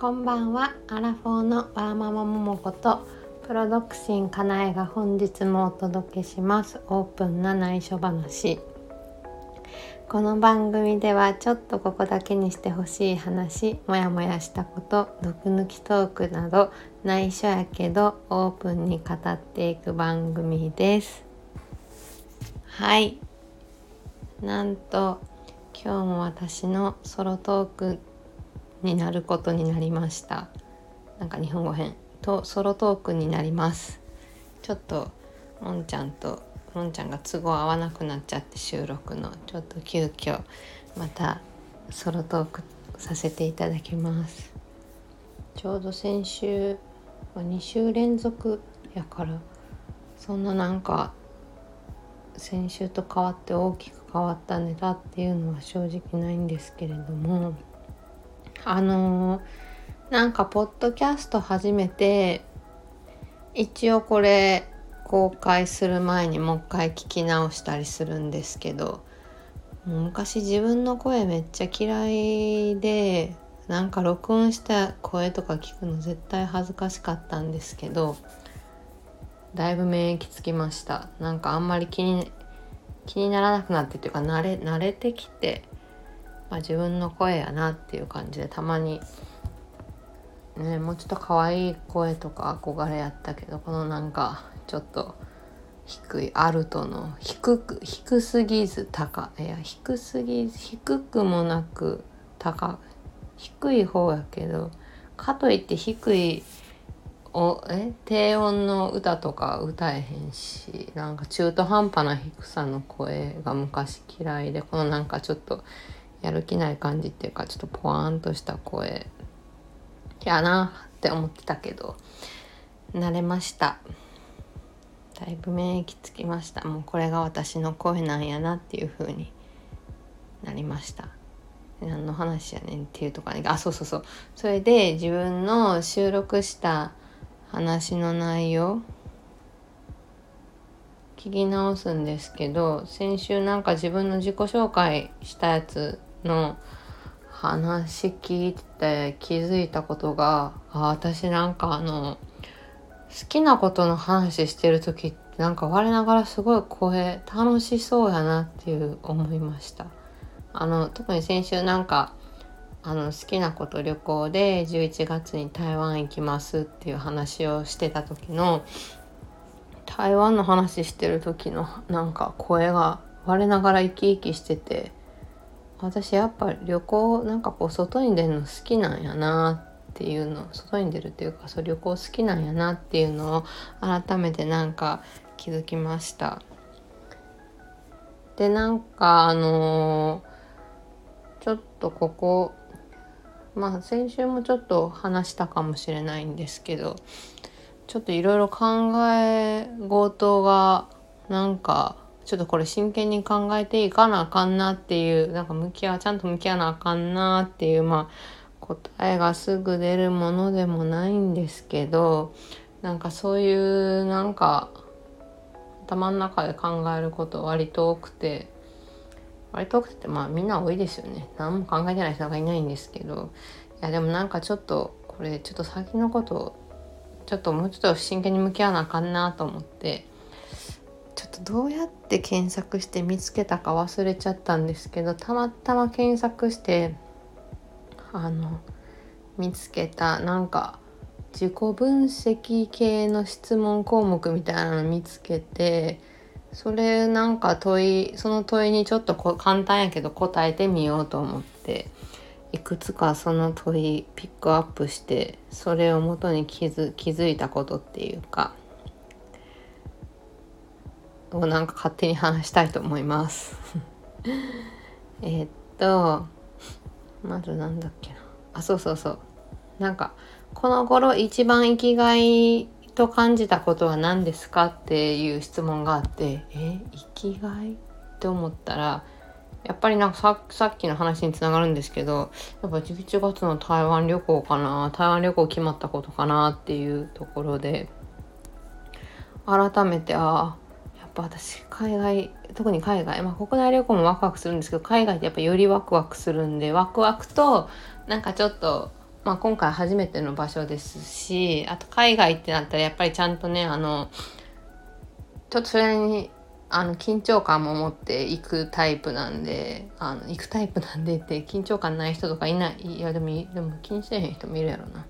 こんばんは。アラフォーのワーママももことプロドクシンかなえが本日もお届けします。オープンな内緒話。この番組ではちょっとここだけにしてほしい話もやもやしたこと毒抜きトークなど内緒やけどオープンに語っていく番組です。はい。なんと今日も私のソロトークになることになりました。なんか日本語編とソロトークになります。ちょっともんちゃんともんちゃんが都合合わなくなっちゃって収録のちょっと急遽またソロトークさせていただきます。ちょうど先週2週連続やからそんななんか先週と変わって大きく変わったネタっていうのは正直ないんですけれども。あのー、なんかポッドキャスト始めて一応これ公開する前にもう一回聞き直したりするんですけど昔自分の声めっちゃ嫌いでなんか録音した声とか聞くの絶対恥ずかしかったんですけどだいぶ免疫つきました。なんかあんまり気に気にならなくなってっていうか慣れ慣れてきて、まあ、自分の声やなっていう感じでたまにねもうちょっと可愛い声とか憧れやったけどこのなんかちょっと低いアルトの低く低すぎず高いや低すぎず低くもなく高低い方やけどかといって低いおえ低音の歌とか歌えへんしなんか中途半端な低さの声が昔嫌いでこのなんかちょっとやる気ない感じっていうかちょっとポワーンとした声。やなって思ってたけど慣れました。だいぶ免疫つきました。もうこれが私の声なんやなっていう風になりました。何の話やねんっていうとかねあそうそうそう。それで自分の収録した話の内容聞き直すんですけど先週なんか自分の自己紹介したやつの話聞いて気づいたことがあ私なんかあの好きなことの話してる時ってなんか我ながらすごい声楽しそうやなっていう思いました。あの特に先週なんかあの好きなこと旅行で11月に台湾行きますっていう話をしてた時の台湾の話してる時のなんか声が我ながら生き生きしてて私やっぱ旅行なんかこう外に出るの好きなんやなっていうの外に出るっていうかそう旅行好きなんやなっていうのを改めてなんか気づきました。でなんかあのー、ちょっとここまあ先週もちょっと話したかもしれないんですけどちょっといろいろ考え事がなんかちょっとこれ真剣に考えていかなあかんなっていうなんか向き合ちゃんと向き合わなあかんなっていうまあ答えがすぐ出るものでもないんですけどなんかそういうなんか頭の中で考えること割と多くて割と多くてまあみんな多いですよね。何も考えてない人がいないんですけどいやでもなんかちょっとこれちょっと先のことちょっともうちょっと真剣に向き合わなあかんなと思ってちょっとどうやって検索して見つけたか忘れちゃったんですけどたまたま検索してあの見つけたなんか自己分析系の質問項目みたいなの見つけてそれなんか問いその問いにちょっとこ簡単やけど答えてみようと思っていくつかその問いピックアップしてそれをもとに気づ気づいたことっていうかをなんか勝手に話したいと思います。えっとまずなんだっけな。あそうそうそう。なんかこの頃一番生きがいと感じたことは何ですかっていう質問があってえ生きがいって思ったらやっぱりなんかささっきの話につながるんですけどやっぱ11月の台湾旅行かな台湾旅行決まったことかなっていうところで改めてあやっぱ私海外特に海外まあ国内旅行もワクワクするんですけど海外ってやっぱよりワクワクするんでワクワクとなんかちょっとまあ、今回初めての場所ですしあと海外ってなったらやっぱりちゃんとねあのちょっとそれにあの緊張感も持っていくタイプなんであの行くタイプなんでって緊張感ない人とかいない。いやでもでも気にしてへん人もいるやろな。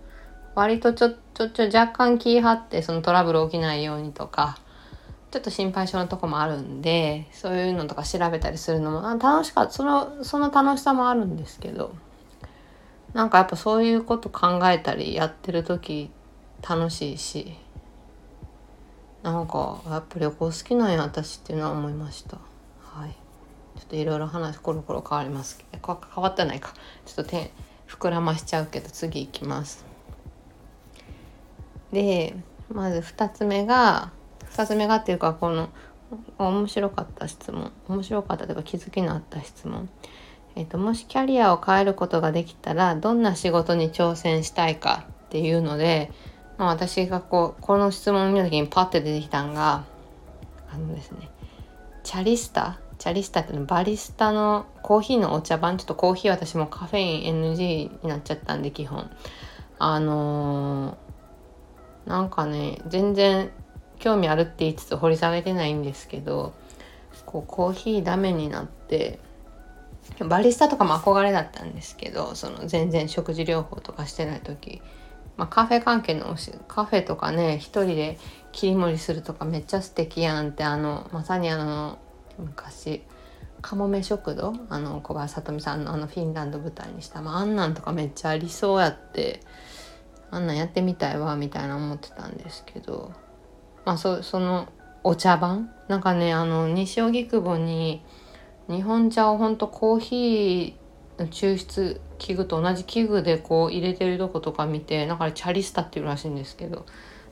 割とちょちょちょ若干気張ってそのトラブル起きないようにとかちょっと心配性のとこもあるんでそういうのとか調べたりするのも楽しかった。そのその楽しさもあるんですけどなんかやっぱそういうこと考えたりやってる時楽しいしなんかやっぱ旅行好きなんや私っていうのは思いました。はい。ちょっといろいろ話コロコロ変わりますけど。変わってないか。ちょっと手膨らましちゃうけど次行きます。でまず2つ目が2つ目がっていうかこの面白かった質問。面白かったというか気づきのあった質問。えーと、もしキャリアを変えることができたらどんな仕事に挑戦したいかっていうので、まあ、私がこうこの質問を見た時にパッて出てきたんがあのですねチャリスタチャリスタってのバリスタのコーヒーのお茶番ちょっとコーヒー私もカフェイン NG になっちゃったんで基本。あのー、なんかね全然興味あるって言いつつ掘り下げてないんですけどこうコーヒーダメになってバリスタとかも憧れだったんですけどその全然食事療法とかしてない時、まあ、カフェ関係のカフェとかね一人で切り盛りするとかめっちゃ素敵やんってあのまさにあの昔かもめ食堂あの小林聡美さんのあのフィンランド舞台にした、まあ、あんなんとかめっちゃありそうやってあんなんやってみたいわみたいな思ってたんですけどあそそのお茶番？なんかねあの西荻窪に日本茶をほんとコーヒーの抽出器具と同じ器具でこう入れてるとことか見てなんかチャリスタっていうらしいんですけど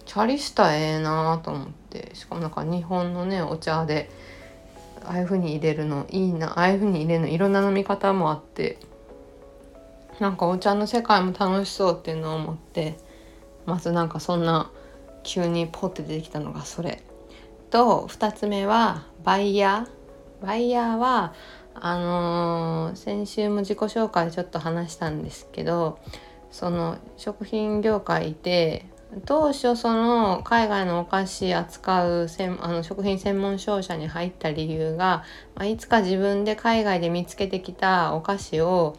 チャリスタええなーと思ってしかもなんか日本のねお茶でああいう風に入れるのいいなああいう風に入れるのいろんな飲み方もあってなんかお茶の世界も楽しそうっていうのを思ってまずなんかそんな急にポッて出てきたのがそれ。と2つ目はバイヤー。バイヤーはあのー、先週も自己紹介ちょっと話したんですけどその食品業界で当初その海外のお菓子扱うあの食品専門商社に入った理由が、まあ、いつか自分で海外で見つけてきたお菓子を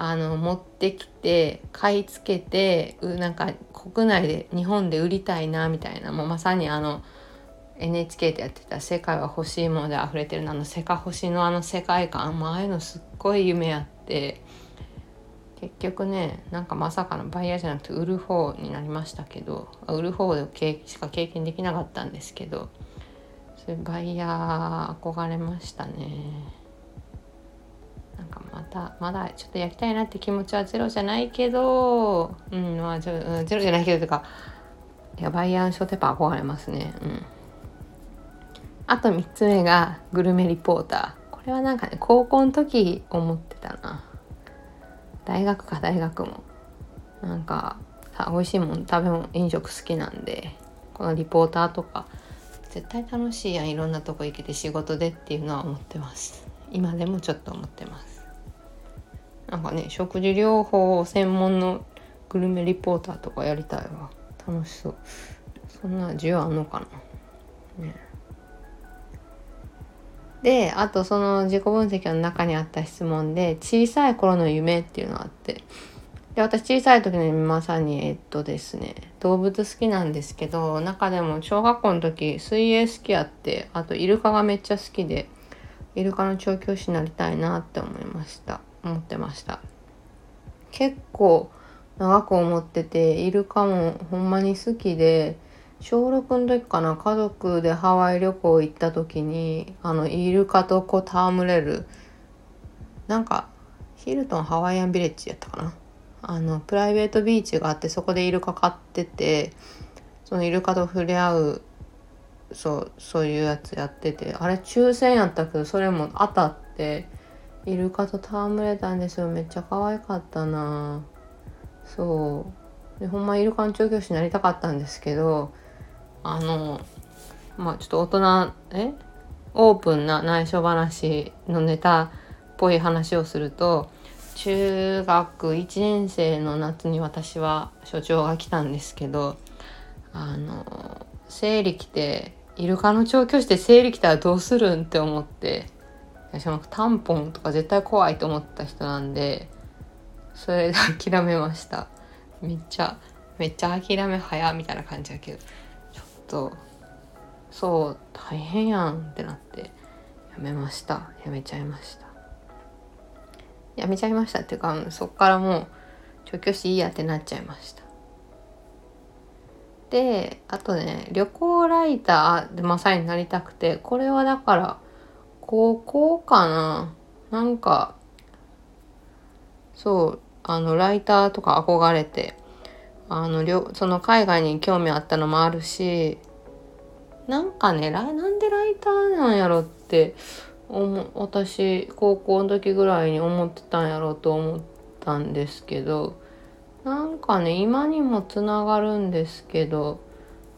あの持ってきて買い付けてなんか国内で日本で売りたいなみたいなもうまさにあの NHK でやってた「世界は欲しいもので溢れてる」あの「セカ星」のあの世界観もああいうのすっごい夢あって結局ねなんかまさかのバイヤーじゃなくて売る方になりましたけど売る方でしか経験できなかったんですけどそういうバイヤー憧れましたね。たまだちょっとやりたいなって気持ちはゼロじゃないけどうんまあゼロじゃないけどとかいやバイヤーショーテーパー憧れますね。うん。あと3つ目がグルメリポーター。これはなんかね高校の時思ってたな。大学か大学も。なんかさ美味しいもん食べ物飲食好きなんでこのリポーターとか絶対楽しいやんいろんなとこ行けて仕事でっていうのは思ってます。今でもちょっと思ってます。なんかね食事療法専門のグルメリポーターとかやりたいわ。楽しそう。そんな需要あんのかな。ね。であとその自己分析の中にあった質問で小さい頃の夢っていうのがあって。で私小さい時のまさにえっとですね動物好きなんですけど中でも小学校の時水泳好きやってあとイルカがめっちゃ好きでイルカの調教師になりたいなって思いました。思ってました。結構長く思っててイルカもほんまに好きで小6の時かな家族でハワイ旅行行った時にあのイルカとこう戯れるなんかヒルトンハワイアンビレッジやったかな。あのプライベートビーチがあってそこでイルカ飼っててそのイルカと触れ合うそうそういうやつやっててあれ抽選やったけどそれも当たってイルカと戯れたんですよ。めっちゃ可愛かったな。そう。でほんまイルカの調教師になりたかったんですけどあのまあちょっと大人え？オープンな内緒話のネタっぽい話をすると中学1年生の夏に私は所長が来たんですけどあの生理来てイルカの調教師で生理来たらどうするんって思って。私もタンポンとか絶対怖いと思った人なんでそれで諦めました。めっちゃめっちゃ諦め早みたいな感じやけどちょっとそう大変やんってなってやめました。やめちゃいました。やめちゃいましたっていうかそっからもう調教師いいやってなっちゃいました。であとね旅行ライターでまさになりたくてこれはだから高校かな。なんかそうあのライターとか憧れてあのその海外に興味あったのもあるしなんかねなんでライターなんやろって私高校の時ぐらいに思ってたんやろうと思ったんですけどなんかね今にもつながるんですけど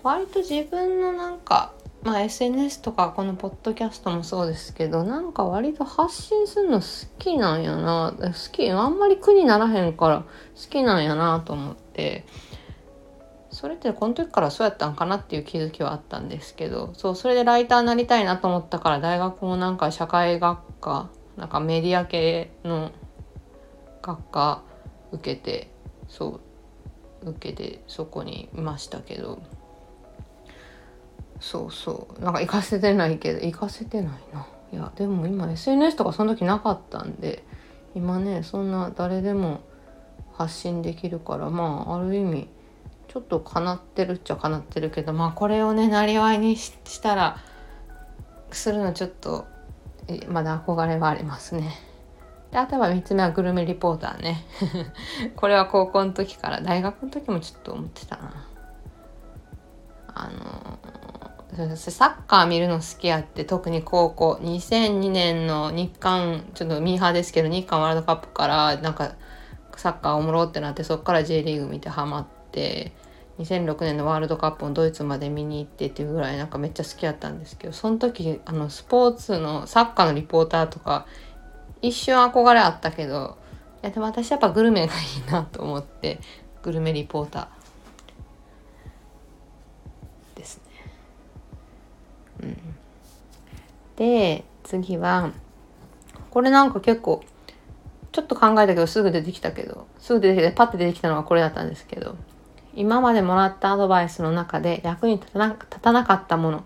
割と自分のなんかまあ SNS とかこのポッドキャストもそうですけどなんか割と発信するの好きなんやな。好きあんまり苦にならへんから好きなんやなと思って。それってこの時からそうやったんかなっていう気づきはあったんですけどそうそれでライターになりたいなと思ったから大学もなんか社会学科なんかメディア系の学科受けてそう受けてそこにいましたけど。そうそうなんか行かせてないけど行かせてないないやでも今 SNS とかその時なかったんで今ねそんな誰でも発信できるからまあある意味ちょっとかなってるっちゃかなってるけどまあこれをねなりわいにしたらするのちょっとまだ憧れはありますね。であとは3つ目はグルメリポーターね これは高校の時から大学の時もちょっと思ってたな。あのサッカー見るの好きやって特に高校。2002年の日韓ちょっとミーハーですけど日韓ワールドカップからなんかサッカーおもろってなってそっから J リーグ見てハマって2006年のワールドカップをドイツまで見に行ってっていうぐらいなんかめっちゃ好きだったんですけどその時あのスポーツのサッカーのリポーターとか一瞬憧れあったけどいやでも私やっぱグルメがいいなと思ってグルメリポーターですね。で次はこれなんか結構ちょっと考えたけどすぐ出てきたけどすぐ出てきてパッて出てきたのがこれだったんですけど今までもらったアドバイスの中で役に立たな立たなかったもの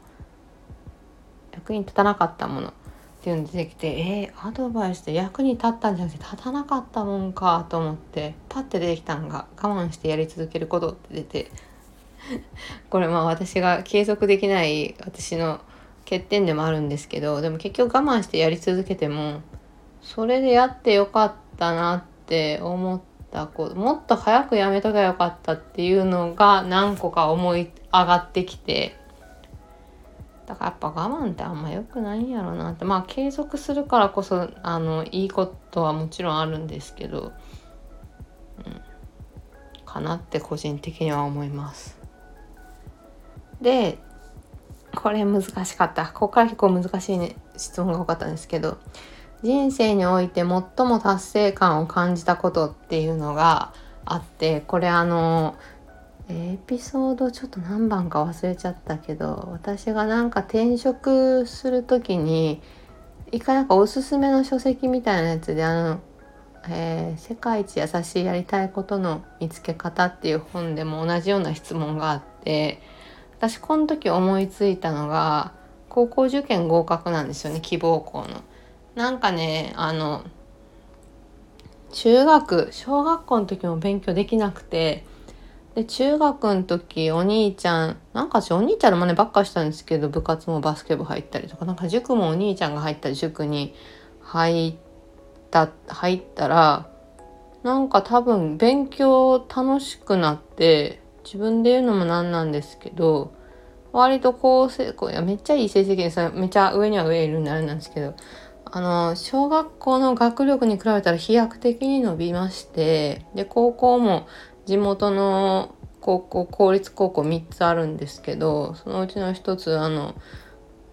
役に立たなかったものっていうの出てきてえー、アドバイスで役に立ったんじゃなくて立たなかったもんかと思ってパッて出てきたのが我慢してやり続けることって出て これまあ私が継続できない私の欠点でもあるんですけどでも結局我慢してやり続けてもそれでやってよかったなって思ったこうもっと早くやめとけばよかったっていうのが何個か思い上がってきてだからやっぱ我慢ってあんま良くないんやろなってまあ継続するからこそあのいいことはもちろんあるんですけど、うん、かなって個人的には思います。でこれ難しかった。ここから結構難しい、ね、質問が多かったんですけど人生において最も達成感を感じたことっていうのがあってこれあのエピソードちょっと何番か忘れちゃったけど私がなんか転職する時に一回なんかおすすめの書籍みたいなやつであの、えー、世界一優しいやりたいことの見つけ方」っていう本でも同じような質問があって私この時思いついたのが高校受験合格なんですよね希望校の。なんかねあの中学小学校の時も勉強できなくてで中学の時お兄ちゃんなんかお兄ちゃんの真似ばっかしたんですけど部活もバスケ部入ったりとかなんか塾もお兄ちゃんが入った塾に入った入ったらなんか多分勉強楽しくなって自分で言うのもなんなんですけど割と高成功いやめっちゃいい成績ですめっちゃ上には上いるんであれなんですけどあの小学校の学力に比べたら飛躍的に伸びましてで高校も地元の高校公立高校3つあるんですけどそのうちの1つあの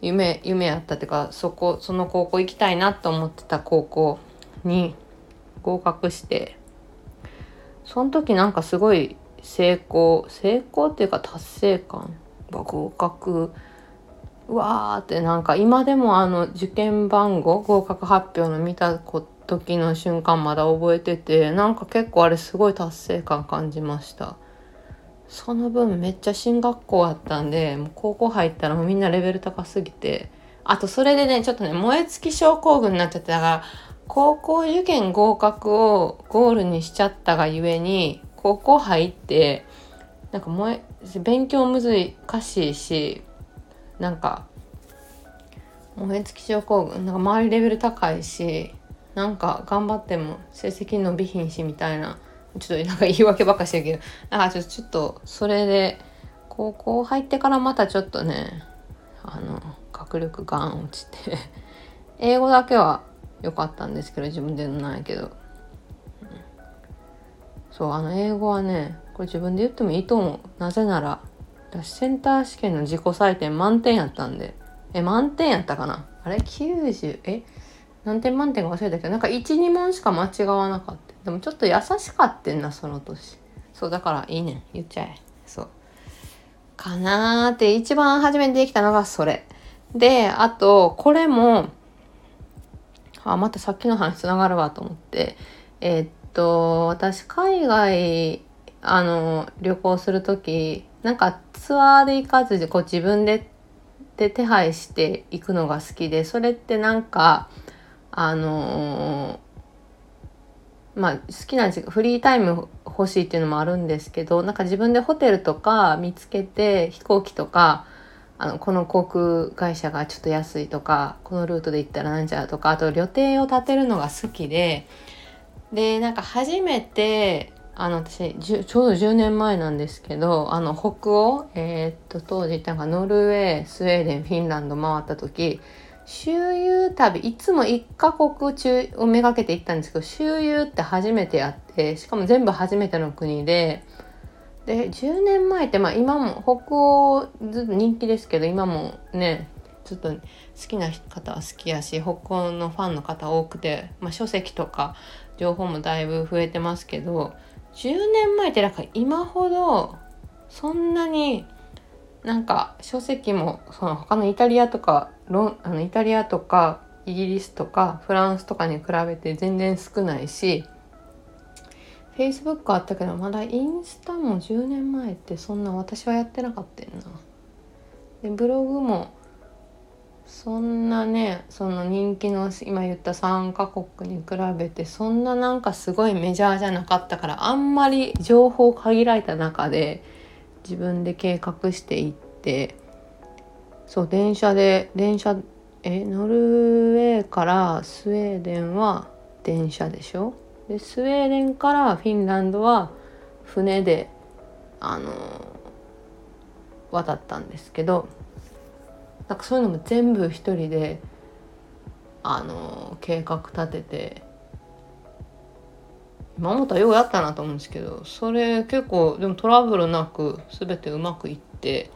夢夢やったっていうかそこその高校行きたいなと思ってた高校に合格してその時なんかすごい成功成功っていうか達成感。合格。うわーってなんか今でもあの受験番号合格発表の見た時の瞬間まだ覚えててなんか結構あれすごい達成感感じました。その分めっちゃ進学校あったんでもう高校入ったらもうみんなレベル高すぎて。あとそれでねちょっとね燃え尽き症候群になっちゃってだから高校受験合格をゴールにしちゃったがゆえに高校入ってなんか燃え勉強難しいしなんか燃え尽き症候群なんか周りレベル高いしなんか頑張っても成績伸びひんしみたいなちょっとなんか言い訳ばっかしてるけどなんかちょっとそれで高校入ってからまたちょっとねあの学力ガン落ちて英語だけは良かったんですけど自分で言うのないけど、そうあの英語はねこれ自分で言ってもいいと思う。なぜなら私センター試験の自己採点満点やったんで。え満点やったかな？あれ？90え？何点満点か忘れたけどなんか12問しか間違わなかった。でもちょっと優しかってんなその年。そうだからいいね言っちゃえ。そう。かなーって一番初めにできたのがそれ。であとこれもあまたさっきの話つながるわと思って。えー、っと私海外あの旅行する時なんかツアーで行かずこう自分でで手配していくのが好きでそれってなんかあの、まあ好きな時間フリータイム欲しいっていうのもあるんですけどなんか自分でホテルとか見つけて飛行機とかあのこの航空会社がちょっと安いとかこのルートで行ったらなんちゃうとかあと旅程を立てるのが好きででなんか初めてあの私ちょうど10年前なんですけどあの北欧、えー、っと当時なんかノルウェースウェーデンフィンランド回った時周遊旅いつも1カ国中をめがけて行ったんですけど周遊って初めてやってしかも全部初めての国でで10年前ってまあ今も北欧ずっと人気ですけど今もねちょっと好きな方は好きやし北欧のファンの方多くて、まあ、書籍とか情報もだいぶ増えてますけど10年前ってなんか今ほどそんなになんか書籍もその他のイタリアとかロあのイタリアとかイギリスとかフランスとかに比べて全然少ないし Facebook あったけどまだインスタも10年前ってそんな私はやってなかったよな。でブログもそんなねその人気の今言った3カ国に比べてそんななんかすごいメジャーじゃなかったからあんまり情報限られた中で自分で計画していってそう電車で電車えノルウェーからスウェーデンは電車でしょ？でスウェーデンからフィンランドは船であの渡ったんですけどなんかそういうのも全部一人であの計画立てて今思ったらようやったなと思うんですけどそれ結構でもトラブルなく全てうまくいって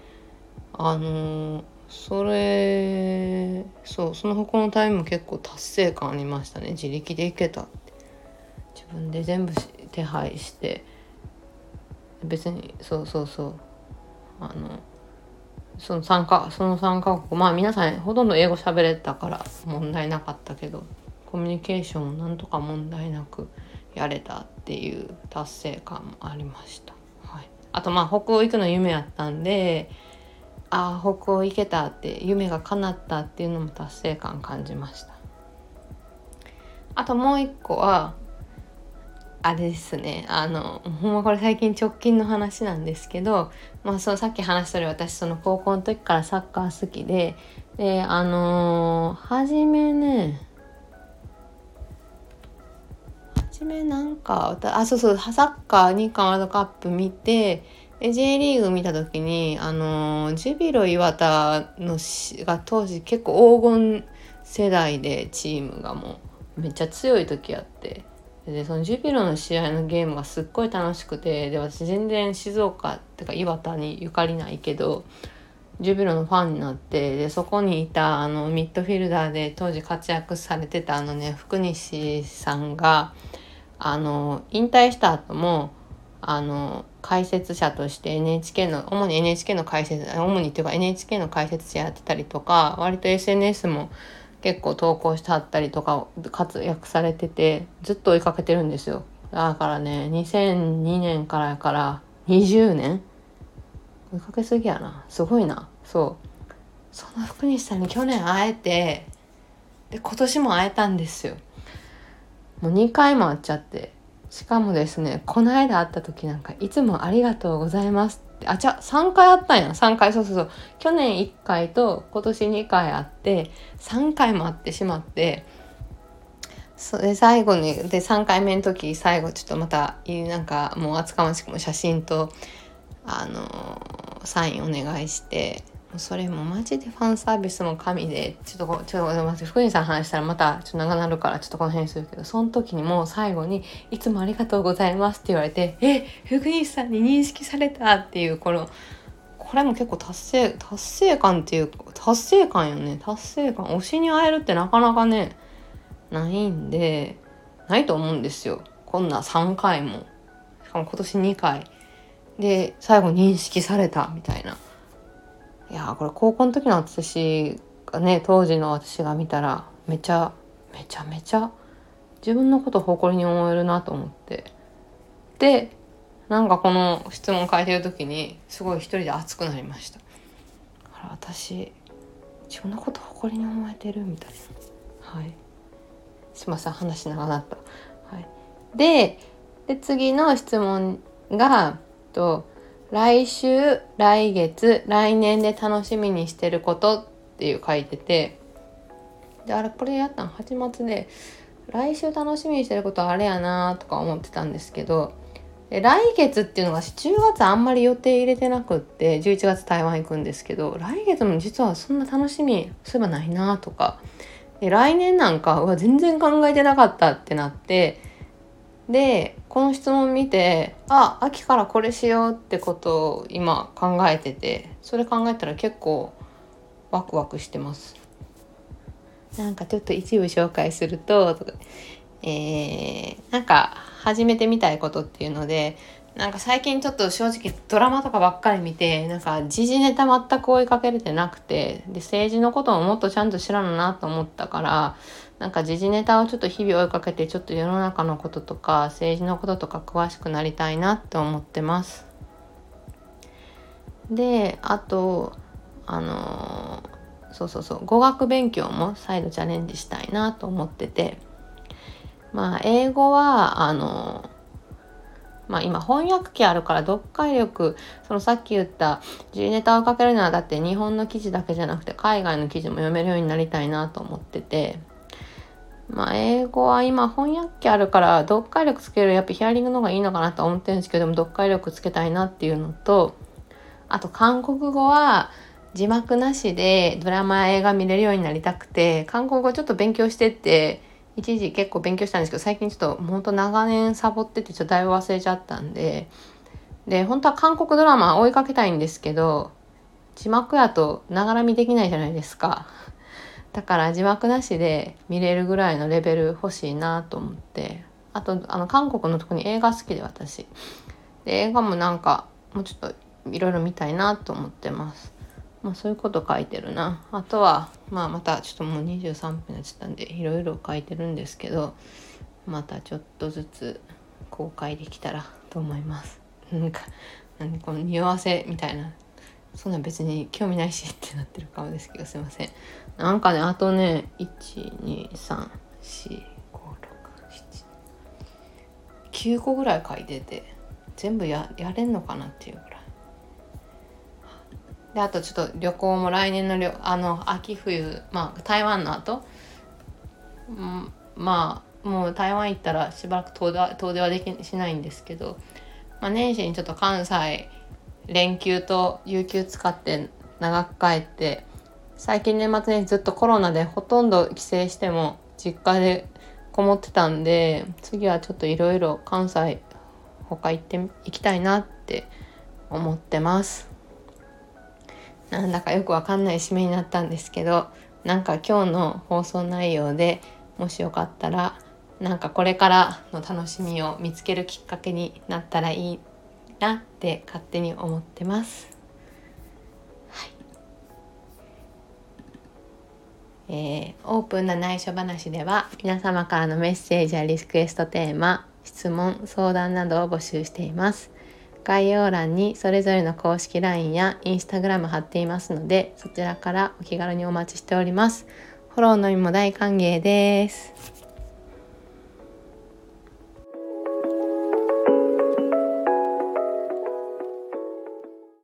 あのそれそうその他のタイムも結構達成感ありましたね。自力で行けたって。自分で全部手配して。別にそうそうそう。あのその3かその3カ国まあ皆さんほとんど英語喋れたから問題なかったけどコミュニケーションをなんとか問題なくやれたっていう達成感もありました。はい、あとまあ北欧行くの夢やったんでああ北欧行けたって夢が叶ったっていうのも達成感感じました。あともう一個はあれですねあのほんまこれ最近直近の話なんですけど、まあ、そのさっき話したように私その高校の時からサッカー好きでであのー、初めね初めなんかあそうそうサッカー日韓ワールドカップ見てで J リーグ見た時にあのジュビロ磐田のが当時結構黄金世代でチームがもうめっちゃ強い時あって。でそのジュビロの試合のゲームがすっごい楽しくてで私全然静岡ってか岩田にゆかりないけどジュビロのファンになってでそこにいたあのミッドフィルダーで当時活躍されてたあのね福西さんがあの引退した後もあの解説者として NHK の主に NHK の解説主にっていうか NHK の解説者やってたりとか割と SNS も結構投稿してはったりとか活躍されててずっと追いかけてるんですよ。だからね2002年からやから20年？追いかけすぎやな。すごいな。そう。その福西さんに去年会えてで今年も会えたんですよ。もう2回も会っちゃって。しかもですねこの間会った時なんか「いつもありがとうございます」あじゃ3回あったんや。3回。そうそうそう。去年1回と今年2回あって3回もあってしまってそれ最後にで3回目の時最後ちょっとまたなんかもう厚かましくも写真とあのサインお願いしてそれもマジでファンサービスも神でちょっとちょっと待って福西さん話したらまたちょっと長なるからちょっとこの辺にするけどその時にもう最後に「いつもありがとうございます」って言われて「え福西さんに認識された」っていうこのこれも結構達成達成感っていう達成感よね。達成感。推しに会えるってなかなかねないんでないと思うんですよ。こんな3回も。しかも今年2回。で最後認識されたみたいな。いやこれ高校の時の私がね当時の私が見たらめちゃめちゃめちゃ自分のこと誇りに思えるなと思って。でなんかこの質問書いてる時にすごい一人で熱くなりました。あら私自分のこと誇りに思えてるみたいな。はい。すいません話長なった、はい、でで次の質問がと来週来月来年で楽しみにしてることっていう書いてて。であれこれやったん8月で。来週楽しみにしてることあれやなとか思ってたんですけど。で来月っていうのが10月あんまり予定入れてなくって11月台湾行くんですけど来月も実はそんな楽しみそういえばないなとか。で来年なんかうわ全然考えてなかったってなってでこの質問見てあ秋からこれしようってことを今考えててそれ考えたら結構ワクワクしてます。なんかちょっと一部紹介するとえー、なんか始めてみたいことっていうのでなんか最近ちょっと正直ドラマとかばっかり見てなんか時事ネタ全く追いかけれてなくてで政治のことももっとちゃんと知らんなと思ったからなんか時事ネタをちょっと日々追いかけてちょっと世の中のこととか政治のこととか詳しくなりたいなって思ってます。であとあのー、そうそうそう語学勉強も再度チャレンジしたいなと思っててまあ英語はあのーまあ今翻訳機あるから読解力そのさっき言った時ネタをかけるのはだって日本の記事だけじゃなくて海外の記事も読めるようになりたいなと思ってて。まあ英語は今翻訳機あるから読解力つけるやっぱヒアリングの方がいいのかなと思ってるんですけども読解力つけたいなっていうのとあと韓国語は字幕なしでドラマ映画見れるようになりたくて韓国語ちょっと勉強してって一時結構勉強したんですけど最近ちょっとほんと長年サボっててちょっとだいぶ忘れちゃったんでで本当は韓国ドラマ追いかけたいんですけど字幕やとながら見できないじゃないですか。だから字幕なしで見れるぐらいのレベル欲しいなと思って。あとあの韓国の特に映画好きで私。で映画もなんかもうちょっといろいろ見たいなと思ってます。まあそういうこと書いてるな。あとはまあまたちょっともう23分になっちゃったんでいろいろ書いてるんですけどまたちょっとずつ公開できたらと思います。なんかなんこの匂わせみたいな。そんな別に興味ないしってなってる顔ですけどすいません。なんかねあとね1234567 9個ぐらい書いてて全部ややれんのかなっていうぐらい。であとちょっと旅行も来年の旅あの秋冬まあ台湾の後、うん、まあもう台湾行ったらしばらく遠出は遠出はできしないんですけど、まあ、年始にちょっと関西連休と有給使って長く帰って最近年末にずっとコロナでほとんど帰省しても実家でこもってたんで次はちょっといろいろ関西他行って行きたいなって思ってます。なんだかよくわかんない締めになったんですけどなんか今日の放送内容でもしよかったらなんかこれからの楽しみを見つけるきっかけになったらいいなって勝手に思ってます。はいえー、オープンな内緒話では皆様からのメッセージやリクエストテーマ質問相談などを募集しています概要欄にそれぞれの公式 LINE や Instagram 貼っていますのでそちらからお気軽にお待ちしております。フォローのみも大歓迎です。